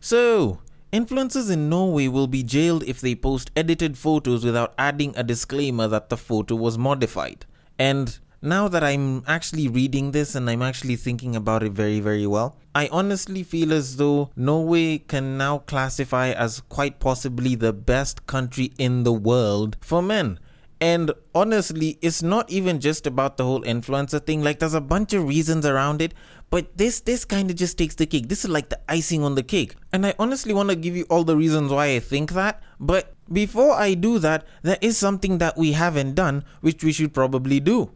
So, influencers in Norway will be jailed if they post edited photos without adding a disclaimer that the photo was modified. And now that I'm actually reading this and I'm actually thinking about it very, very well, I honestly feel as though Norway can now classify as quite possibly the best country in the world for men. And honestly, it's not even just about the whole influencer thing. Like, there's a bunch of reasons around it, but this this kind of just takes the cake. This is like the icing on the cake. And I honestly want to give you all the reasons why I think that. But before I do that, there is something that we haven't done, which we should probably do.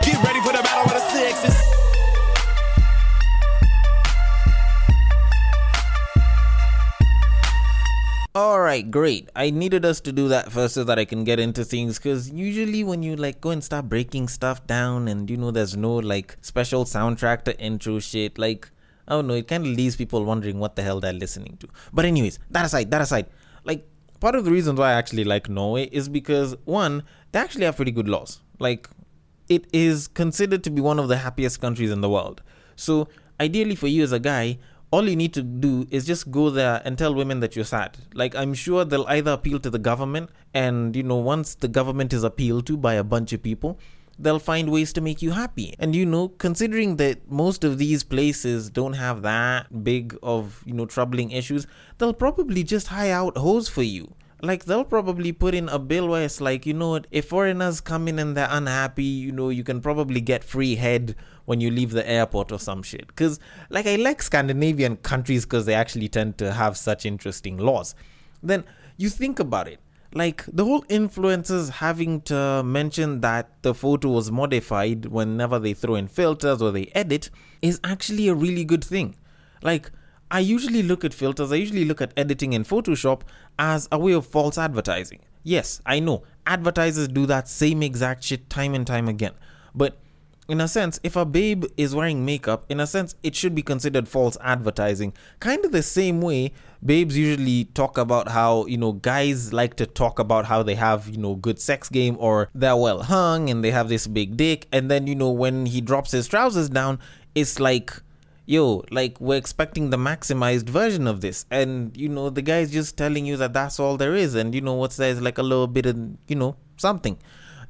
Get ready for the battle of the. Alright, great. I needed us to do that first so that I can get into things because usually when you like go and start breaking stuff down and you know there's no like special soundtrack to intro shit, like I don't know, it kind of leaves people wondering what the hell they're listening to. But anyways, that aside, that aside, like part of the reasons why I actually like Norway is because one, they actually have pretty good laws. Like it is considered to be one of the happiest countries in the world. So, ideally, for you as a guy, all you need to do is just go there and tell women that you're sad. Like, I'm sure they'll either appeal to the government, and you know, once the government is appealed to by a bunch of people, they'll find ways to make you happy. And you know, considering that most of these places don't have that big of, you know, troubling issues, they'll probably just hire out hoes for you like they'll probably put in a bill where it's like you know if foreigners come in and they're unhappy you know you can probably get free head when you leave the airport or some shit. Because like i like scandinavian countries because they actually tend to have such interesting laws. Then you think about it. Like the whole influencers having to mention that the photo was modified whenever they throw in filters or they edit is actually a really good thing. Like I usually look at filters, I usually look at editing in Photoshop as a way of false advertising. Yes, I know, advertisers do that same exact shit time and time again. But in a sense, if a babe is wearing makeup, in a sense, it should be considered false advertising. Kind of the same way babes usually talk about how, you know, guys like to talk about how they have, you know, good sex game or they're well hung and they have this big dick. And then, you know, when he drops his trousers down, it's like, yo, like we're expecting the maximized version of this. And, you know, the guy's just telling you that that's all there is. And, you know, what's there is like a little bit of, you know, something.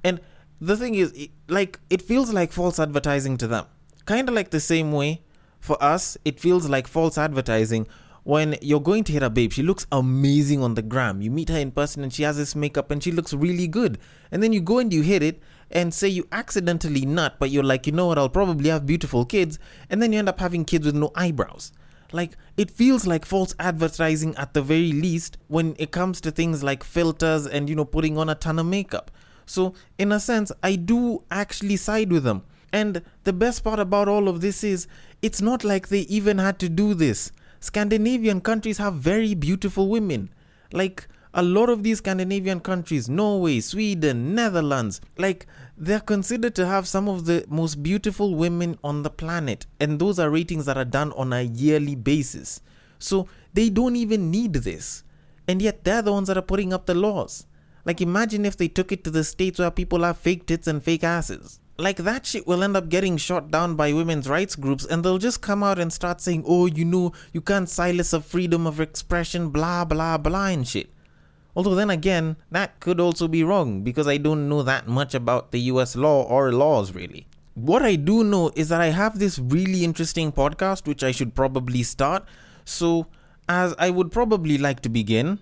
And the thing is, it, like, it feels like false advertising to them. Kind of like the same way for us, it feels like false advertising when you're going to hit a babe, she looks amazing on the gram. You meet her in person and she has this makeup and she looks really good. And then you go and you hit it and say you accidentally nut, but you're like, you know what, I'll probably have beautiful kids. And then you end up having kids with no eyebrows. Like, it feels like false advertising at the very least when it comes to things like filters and, you know, putting on a ton of makeup. So, in a sense, I do actually side with them. And the best part about all of this is, it's not like they even had to do this. Scandinavian countries have very beautiful women. Like a lot of these Scandinavian countries, Norway, Sweden, Netherlands, like they're considered to have some of the most beautiful women on the planet. And those are ratings that are done on a yearly basis. So they don't even need this. And yet they're the ones that are putting up the laws. Like imagine if they took it to the states where people have fake tits and fake asses like that shit will end up getting shot down by women's rights groups and they'll just come out and start saying, oh, you know, you can't silence a freedom of expression, blah, blah, blah, and shit. Although, then again, that could also be wrong because I don't know that much about the US law or laws really. What I do know is that I have this really interesting podcast which I should probably start. So, as I would probably like to begin,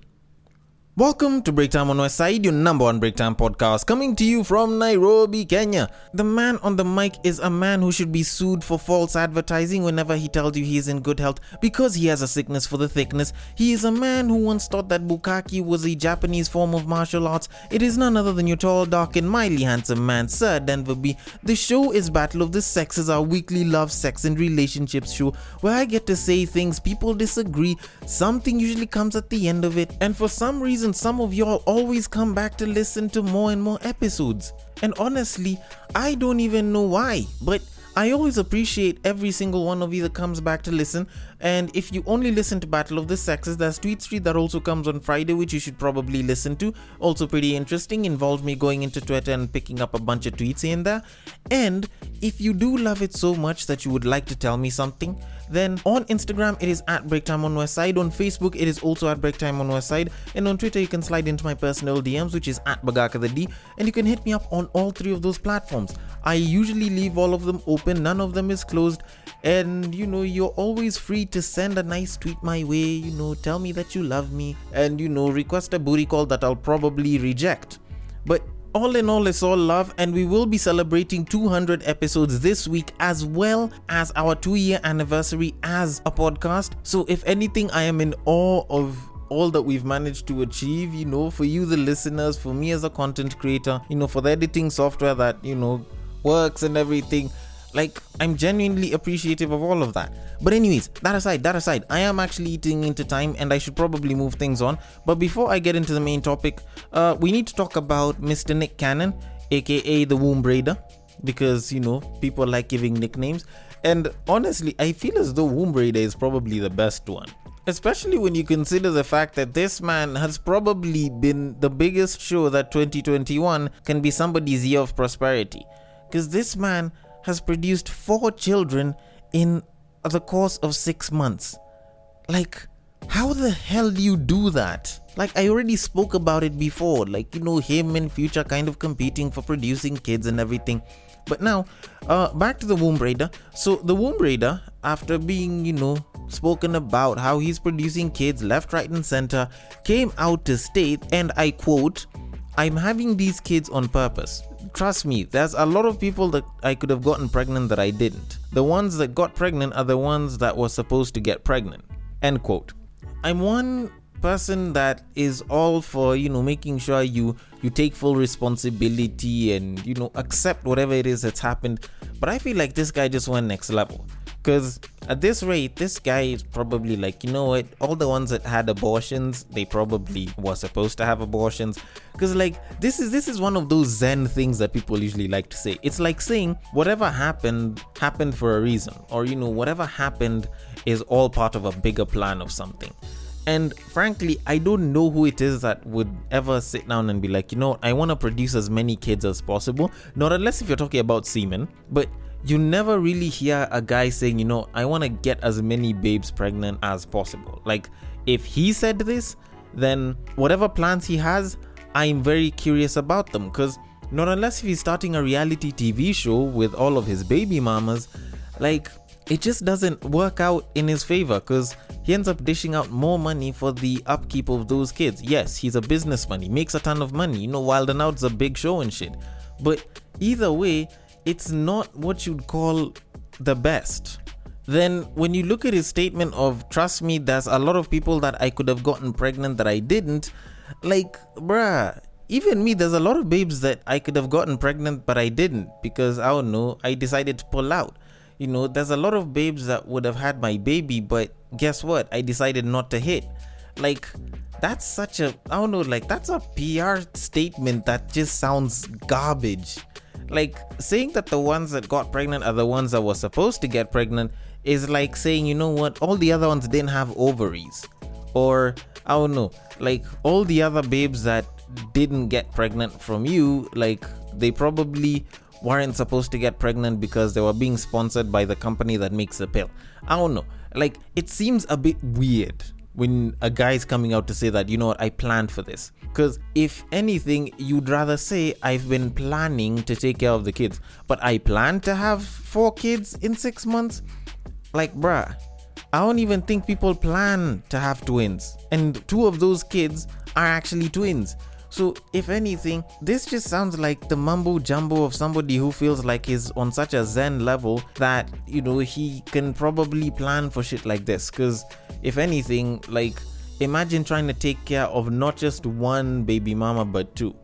Welcome to Breaktime on West Side, your number one Breaktime podcast, coming to you from Nairobi, Kenya. The man on the mic is a man who should be sued for false advertising whenever he tells you he is in good health because he has a sickness for the thickness. He is a man who once thought that bukkake was a Japanese form of martial arts. It is none other than your tall, dark, and mildly handsome man, Sir Denver B. The show is Battle of the Sexes, our weekly love, sex, and relationships show where I get to say things people disagree. Something usually comes at the end of it, and for some reason, reason some of y'all always come back to listen to more and more episodes. And honestly, I don't even know why, but I always appreciate every single one of you that comes back to listen. And if you only listen to Battle of the Sexes, there's Tweet Street that also comes on Friday, which you should probably listen to. Also, pretty interesting. Involved me going into Twitter and picking up a bunch of tweets in there. And if you do love it so much that you would like to tell me something, then on Instagram it is at Breaktime on Westside. On Facebook it is also at Breaktime on Westside. And on Twitter you can slide into my personal DMs, which is at Bagaka the D. And you can hit me up on all three of those platforms. I usually leave all of them open, none of them is closed. And you know, you're always free to send a nice tweet my way, you know, tell me that you love me, and you know, request a booty call that I'll probably reject. But all in all, it's all love, and we will be celebrating 200 episodes this week as well as our two year anniversary as a podcast. So, if anything, I am in awe of all that we've managed to achieve, you know, for you, the listeners, for me as a content creator, you know, for the editing software that, you know, works and everything. Like, I'm genuinely appreciative of all of that. But, anyways, that aside, that aside, I am actually eating into time and I should probably move things on. But before I get into the main topic, uh, we need to talk about Mr. Nick Cannon, aka the Womb Raider, because, you know, people like giving nicknames. And honestly, I feel as though Womb Raider is probably the best one. Especially when you consider the fact that this man has probably been the biggest show that 2021 can be somebody's year of prosperity. Because this man has produced four children in the course of six months. Like, how the hell do you do that? Like, I already spoke about it before. Like, you know, him and Future kind of competing for producing kids and everything. But now, uh, back to the Womb Raider. So, the Womb Raider, after being, you know, spoken about how he's producing kids left, right, and center, came out to state, and I quote, I'm having these kids on purpose. Trust me, there's a lot of people that I could have gotten pregnant that I didn't. The ones that got pregnant are the ones that were supposed to get pregnant. End quote. I'm one person that is all for you know making sure you you take full responsibility and you know accept whatever it is that's happened but i feel like this guy just went next level because at this rate this guy is probably like you know what? All the ones that had abortions they probably were supposed to have abortions. Because like this is this is one of those zen things that people usually like to say. It's like saying whatever happened happened for a reason. Or you know whatever happened is all part of a bigger plan of something. And frankly, I don't know who it is that would ever sit down and be like, you know, I want to produce as many kids as possible. Not unless if you're talking about semen, but you never really hear a guy saying, you know, I want to get as many babes pregnant as possible. Like, if he said this, then whatever plans he has, I'm very curious about them because not unless if he's starting a reality TV show with all of his baby mamas, like it just doesn't work out in his favor because he ends up dishing out more money for the upkeep of those kids. Yes, he's a businessman, he makes a ton of money, you know, Wild 'N Out's a big show and shit. But either way, it's not what you'd call the best. Then, when you look at his statement of, trust me, there's a lot of people that I could have gotten pregnant that I didn't, like, bruh, even me, there's a lot of babes that I could have gotten pregnant but I didn't because I don't know, I decided to pull out. You know, there's a lot of babes that would have had my baby, but guess what? I decided not to hit. Like, that's such a, I don't know, like, that's a PR statement that just sounds garbage. Like, saying that the ones that got pregnant are the ones that were supposed to get pregnant is like saying, you know what, all the other ones didn't have ovaries. Or, I don't know, like, all the other babes that didn't get pregnant from you, like, they probably weren't supposed to get pregnant because they were being sponsored by the company that makes the pill. I don't know. Like, it seems a bit weird when a guy's coming out to say that, you know what, I planned for this. Because if anything, you'd rather say, I've been planning to take care of the kids, but I plan to have four kids in six months? Like, bruh, I don't even think people plan to have twins. And two of those kids are actually twins. So, if anything, this just sounds like the mumbo jumbo of somebody who feels like he's on such a zen level that, you know, he can probably plan for shit like this. Because, if anything, like, imagine trying to take care of not just one baby mama, but two.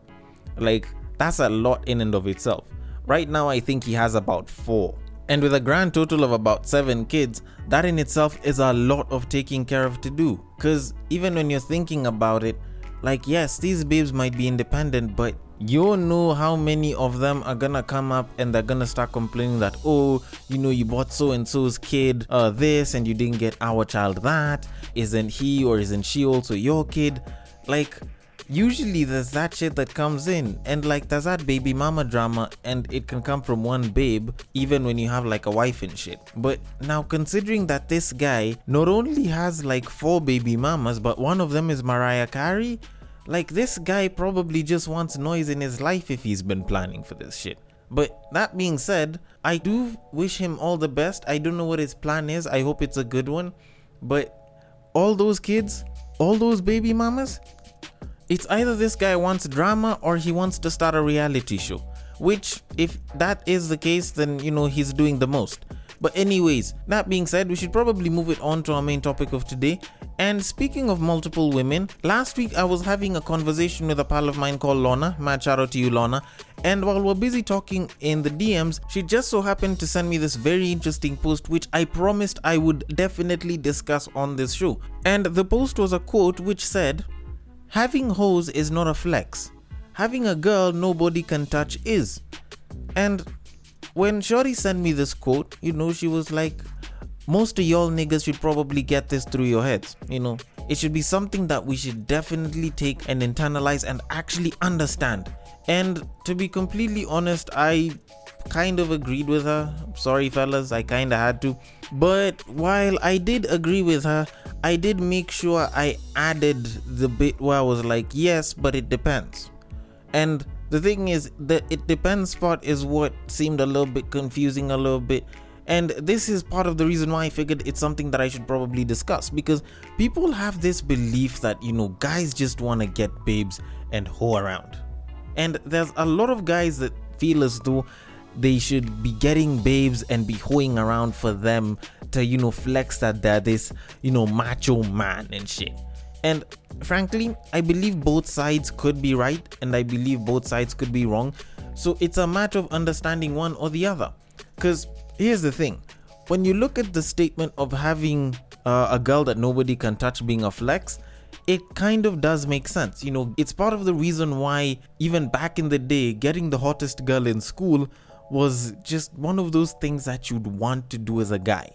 Like, that's a lot in and of itself. Right now, I think he has about four. And with a grand total of about seven kids, that in itself is a lot of taking care of to do. Because even when you're thinking about it, like, yes, these babes might be independent, but you know how many of them are gonna come up and they're gonna start complaining that oh you know you bought so and so's kid uh, this and you didn't get our child that. Isn't he or isn't she also your kid? Like usually there's that shit that comes in and like there's that baby mama drama and it can come from one babe even when you have like a wife and shit but now considering that this guy not only has like four baby mamas but one of them is mariah carey like, this guy probably just wants noise in his life if he's been planning for this shit. But that being said, I do wish him all the best. I don't know what his plan is. I hope it's a good one. But all those kids, all those baby mamas, it's either this guy wants drama or he wants to start a reality show. Which, if that is the case, then you know he's doing the most. But, anyways, that being said, we should probably move it on to our main topic of today. And speaking of multiple women, last week I was having a conversation with a pal of mine called Lorna. Mad shout out to you, Lorna. And while we're busy talking in the DMs, she just so happened to send me this very interesting post, which I promised I would definitely discuss on this show. And the post was a quote which said, Having hoes is not a flex. Having a girl nobody can touch is. And when Shorty sent me this quote, you know, she was like, most of y'all niggas should probably get this through your heads. You know, it should be something that we should definitely take and internalize and actually understand. And to be completely honest, I kind of agreed with her. Sorry, fellas, I kind of had to. But while I did agree with her, I did make sure I added the bit where I was like, yes, but it depends. And the thing is, the it depends part is what seemed a little bit confusing, a little bit. And this is part of the reason why I figured it's something that I should probably discuss because people have this belief that, you know, guys just want to get babes and hoe around. And there's a lot of guys that feel as though they should be getting babes and be hoeing around for them to, you know, flex that they're this, you know, macho man and shit. And frankly, I believe both sides could be right and I believe both sides could be wrong. So it's a matter of understanding one or the other. Because here's the thing when you look at the statement of having uh, a girl that nobody can touch being a flex, it kind of does make sense. You know, it's part of the reason why, even back in the day, getting the hottest girl in school was just one of those things that you'd want to do as a guy.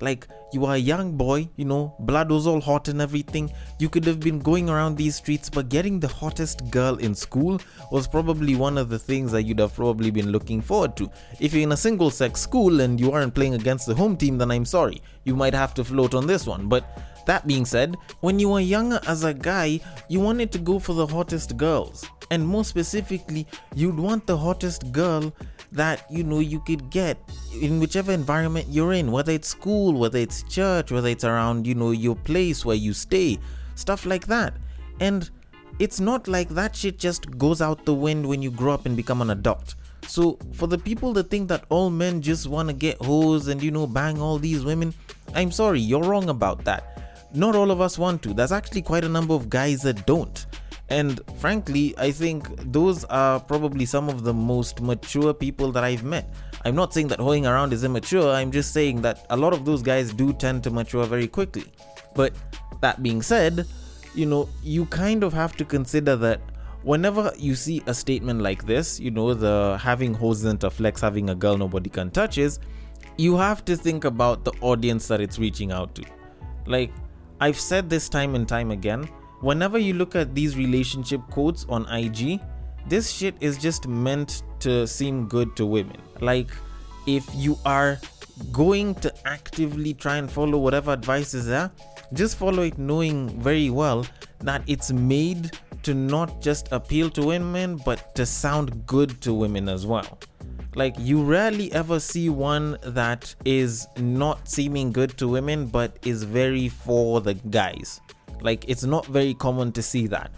Like you are a young boy, you know, blood was all hot and everything. You could have been going around these streets, but getting the hottest girl in school was probably one of the things that you'd have probably been looking forward to. If you're in a single sex school and you aren't playing against the home team, then I'm sorry. You might have to float on this one. But that being said, when you were younger as a guy, you wanted to go for the hottest girls. And more specifically, you'd want the hottest girl that you know you could get in whichever environment you're in whether it's school whether it's church whether it's around you know your place where you stay stuff like that. And it's not like that shit just goes out the wind when you grow up and become an adult. So for the people that think that all men just want to get hoes and you know bang all these women i'm sorry you're wrong about that. Not all of us want to. There's actually quite a number of guys that don't and frankly, I think those are probably some of the most mature people that I've met. I'm not saying that hoeing around is immature, I'm just saying that a lot of those guys do tend to mature very quickly. But that being said, you know, you kind of have to consider that whenever you see a statement like this, you know, the having hoes isn't a flex, having a girl nobody can touch is, you have to think about the audience that it's reaching out to. Like, I've said this time and time again whenever you look at these relationship quotes on IG, this shit is just meant to seem good to women. Like, if you are going to actively try and follow whatever advice is there, just follow it knowing very well that it's made to not just appeal to women but to sound good to women as well. Like, you rarely ever see one that is not seeming good to women but is very for the guys. Like, it's not very common to see that.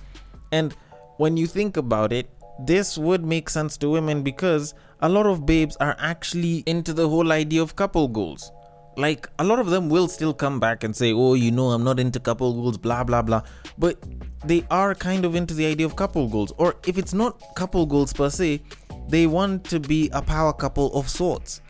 And when you think about it, this would make sense to women because a lot of babes are actually into the whole idea of couple goals. Like, a lot of them will still come back and say, Oh, you know, I'm not into couple goals, blah, blah, blah. But they are kind of into the idea of couple goals. Or if it's not couple goals per se, they want to be a power couple of sorts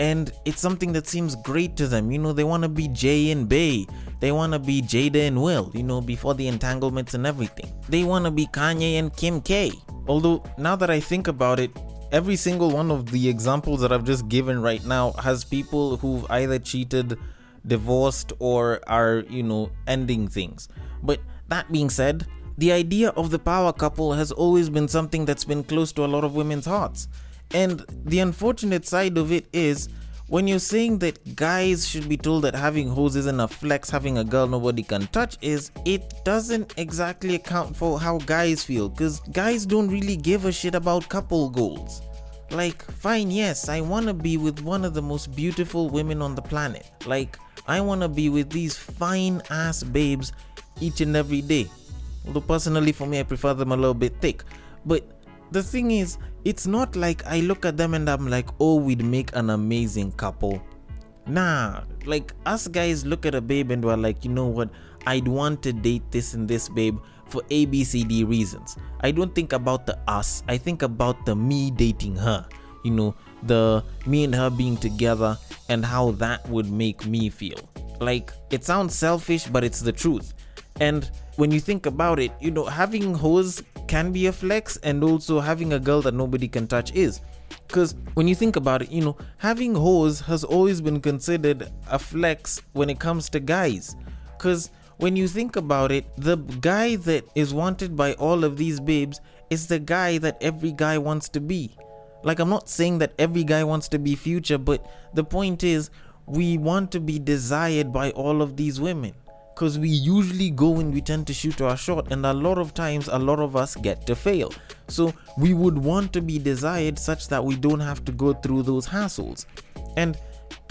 and it's something that seems great to them. You know, they want to be Jay and Bey. They want to be Jada and Will, you know, before the entanglements and everything. They want to be Kanye and Kim K. Although, now that I think about it, every single one of the examples that I've just given right now has people who've either cheated, divorced, or are, you know, ending things. But that being said, the idea of the power couple has always been something that's been close to a lot of women's hearts. And the unfortunate side of it is when you're saying that guys should be told that having hoes isn't a flex, having a girl nobody can touch is, it doesn't exactly account for how guys feel, because guys don't really give a shit about couple goals. Like, fine, yes, I wanna be with one of the most beautiful women on the planet. Like, I wanna be with these fine ass babes each and every day. Although, personally, for me, I prefer them a little bit thick. But the thing is, it's not like I look at them and I'm like, oh, we'd make an amazing couple. Nah, like us guys look at a babe and we're like, you know what? I'd want to date this and this babe for ABCD reasons. I don't think about the us, I think about the me dating her. You know, the me and her being together and how that would make me feel. Like, it sounds selfish, but it's the truth. And when you think about it, you know, having hoes can be a flex, and also having a girl that nobody can touch is. Because when you think about it, you know, having hoes has always been considered a flex when it comes to guys. Because when you think about it, the guy that is wanted by all of these babes is the guy that every guy wants to be. Like, I'm not saying that every guy wants to be future, but the point is, we want to be desired by all of these women because we usually go and we tend to shoot our shot and a lot of times a lot of us get to fail. So we would want to be desired such that we don't have to go through those hassles. And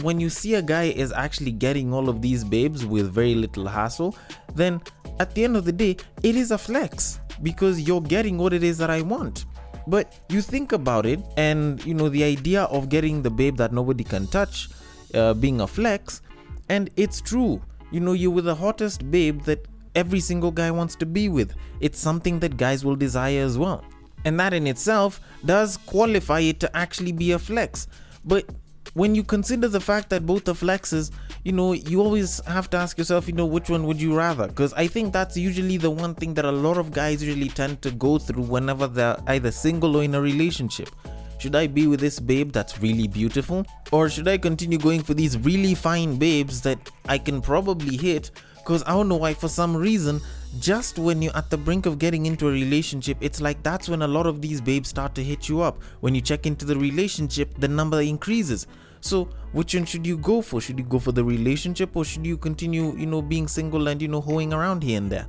when you see a guy is actually getting all of these babes with very little hassle then at the end of the day it is a flex because you're getting what it is that i want. But you think about it and you know the idea of getting the babe that nobody can touch uh, being a flex and it's true you know, you're with the hottest babe that every single guy wants to be with. It's something that guys will desire as well. And that in itself does qualify it to actually be a flex. But when you consider the fact that both are flexes, you know, you always have to ask yourself, you know, which one would you rather? Because I think that's usually the one thing that a lot of guys really tend to go through whenever they're either single or in a relationship. Should I be with this babe that's really beautiful? Or should I continue going for these really fine babes that I can probably hit? Because I don't know why, for some reason, just when you're at the brink of getting into a relationship, it's like that's when a lot of these babes start to hit you up. When you check into the relationship, the number increases. So, which one should you go for? Should you go for the relationship or should you continue, you know, being single and, you know, hoeing around here and there?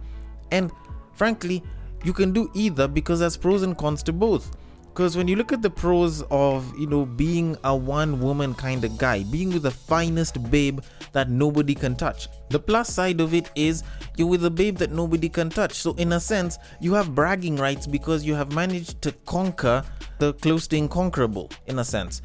And frankly, you can do either because there's pros and cons to both. Because when you look at the pros of, you know, being a one woman kind of guy, being with the finest babe that nobody can touch, the plus side of it is you're with a babe that nobody can touch. So, in a sense, you have bragging rights because you have managed to conquer the close to inconquerable, in a sense.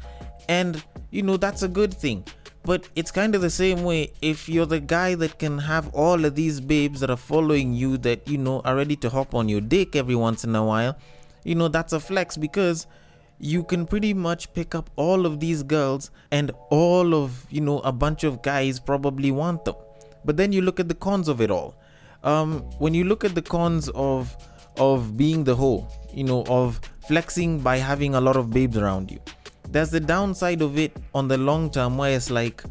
And, you know, that's a good thing. But it's kind of the same way if you're the guy that can have all of these babes that are following you that, you know, are ready to hop on your dick every once in a while you know, that's a flex because you can pretty much pick up all of these girls and all of, you know, a bunch of guys probably want them. But then you look at the cons of it all. Um, when you look at the cons of of being the hoe, you know, of flexing by having a lot of babes around you. There's the downside of it on the long term where it's like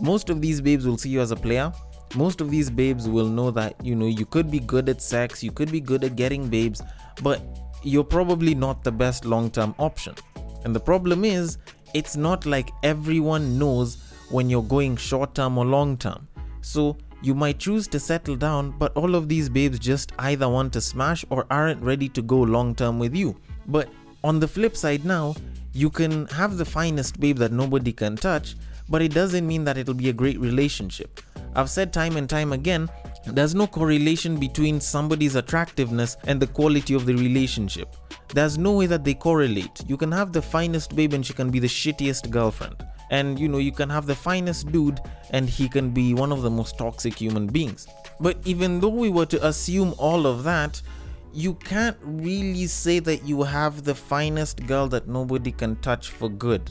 most of these babes will see you as a player. Most of these babes will know that, you know, you could be good at sex, you could be good at getting babes, but you're probably not the best long term option. And the problem is, it's not like everyone knows when you're going short term or long term. So you might choose to settle down, but all of these babes just either want to smash or aren't ready to go long term with you. But on the flip side, now, you can have the finest babe that nobody can touch, but it doesn't mean that it'll be a great relationship. I've said time and time again there's no correlation between somebody's attractiveness and the quality of the relationship. There's no way that they correlate. You can have the finest babe and she can be the shittiest girlfriend. And you know, you can have the finest dude and he can be one of the most toxic human beings. But even though we were to assume all of that, you can't really say that you have the finest girl that nobody can touch for good.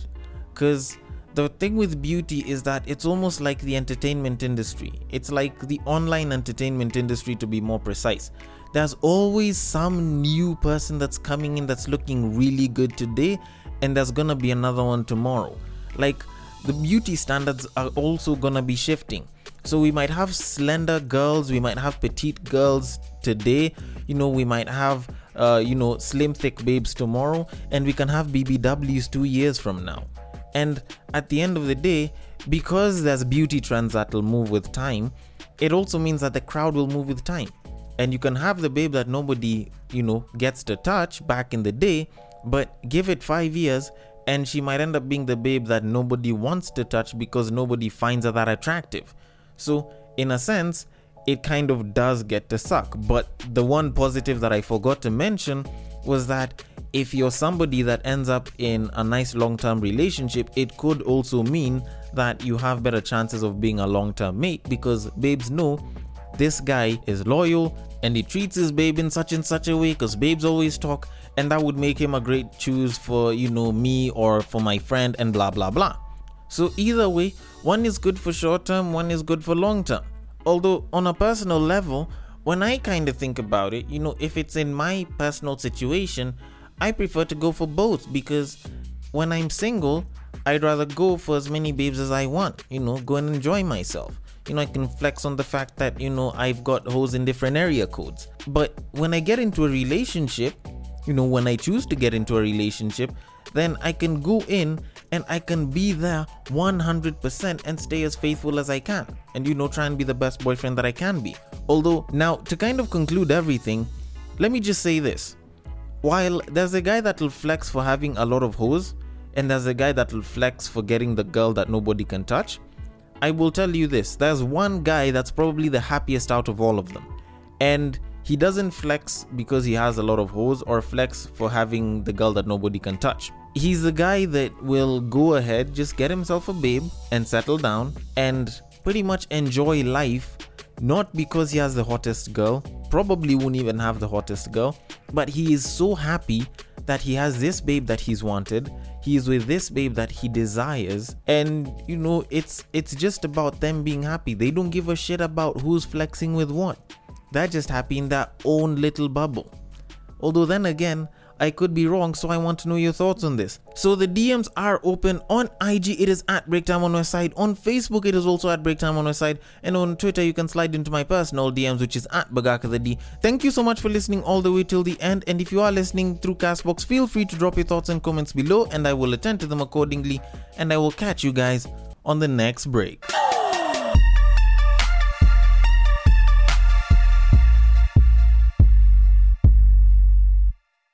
Because the thing with beauty is that it's almost like the entertainment industry. It's like the online entertainment industry, to be more precise. There's always some new person that's coming in that's looking really good today, and there's gonna be another one tomorrow. Like, the beauty standards are also gonna be shifting. So we might have slender girls, we might have petite girls today, you know, we might have uh, you know, slim thick babes tomorrow, and we can have BBWs two years from now. And at the end of the day, because there's beauty trends that will move with time, it also means that the crowd will move with time. And you can have the babe that nobody, you know, gets to touch back in the day, but give it five years and she might end up being the babe that nobody wants to touch because nobody finds her that attractive. So, in a sense, it kind of does get to suck. But the one positive that I forgot to mention was that if you're somebody that ends up in a nice long term relationship, it could also mean that you have better chances of being a long term mate because babes know this guy is loyal and he treats his babe in such and such a way because babes always talk and that would make him a great choose for you know me or for my friend and blah blah blah. So either way one is good for short term one is good for long term. Although on a personal level when i kind of think about it you know if it's in my personal situation I prefer to go for both because when I'm single, I'd rather go for as many babes as I want, you know, go and enjoy myself. You know, I can flex on the fact that, you know, I've got hoes in different area codes. But when I get into a relationship, you know, when I choose to get into a relationship, then I can go in and I can be there 100% and stay as faithful as I can. And, you know, try and be the best boyfriend that I can be. Although, now, to kind of conclude everything, let me just say this while there's a guy that'll flex for having a lot of hoes, and there's a guy that'll flex for getting the girl that nobody can touch, I will tell you this there's one guy that's probably the happiest out of all of them. And he doesn't flex because he has a lot of hoes or flex for having the girl that nobody can touch. He's the guy that will go ahead, just get himself a babe and settle down and pretty much enjoy life, not because he has the hottest girl, probably won't even have the hottest girl, but he is so happy that he has this babe that he's wanted. He is with this babe that he desires, and you know, it's it's just about them being happy. They don't give a shit about who's flexing with what. They're just happy in their own little bubble. Although then again, I could be wrong, so I want to know your thoughts on this. So the DMs are open on IG, it is at Breaktime on Westside. On Facebook, it is also at Breaktime on Westside. And on Twitter, you can slide into my personal DMs, which is at Bagaka the D. Thank you so much for listening all the way till the end. And if you are listening through Castbox, feel free to drop your thoughts and comments below, and I will attend to them accordingly. And I will catch you guys on the next break.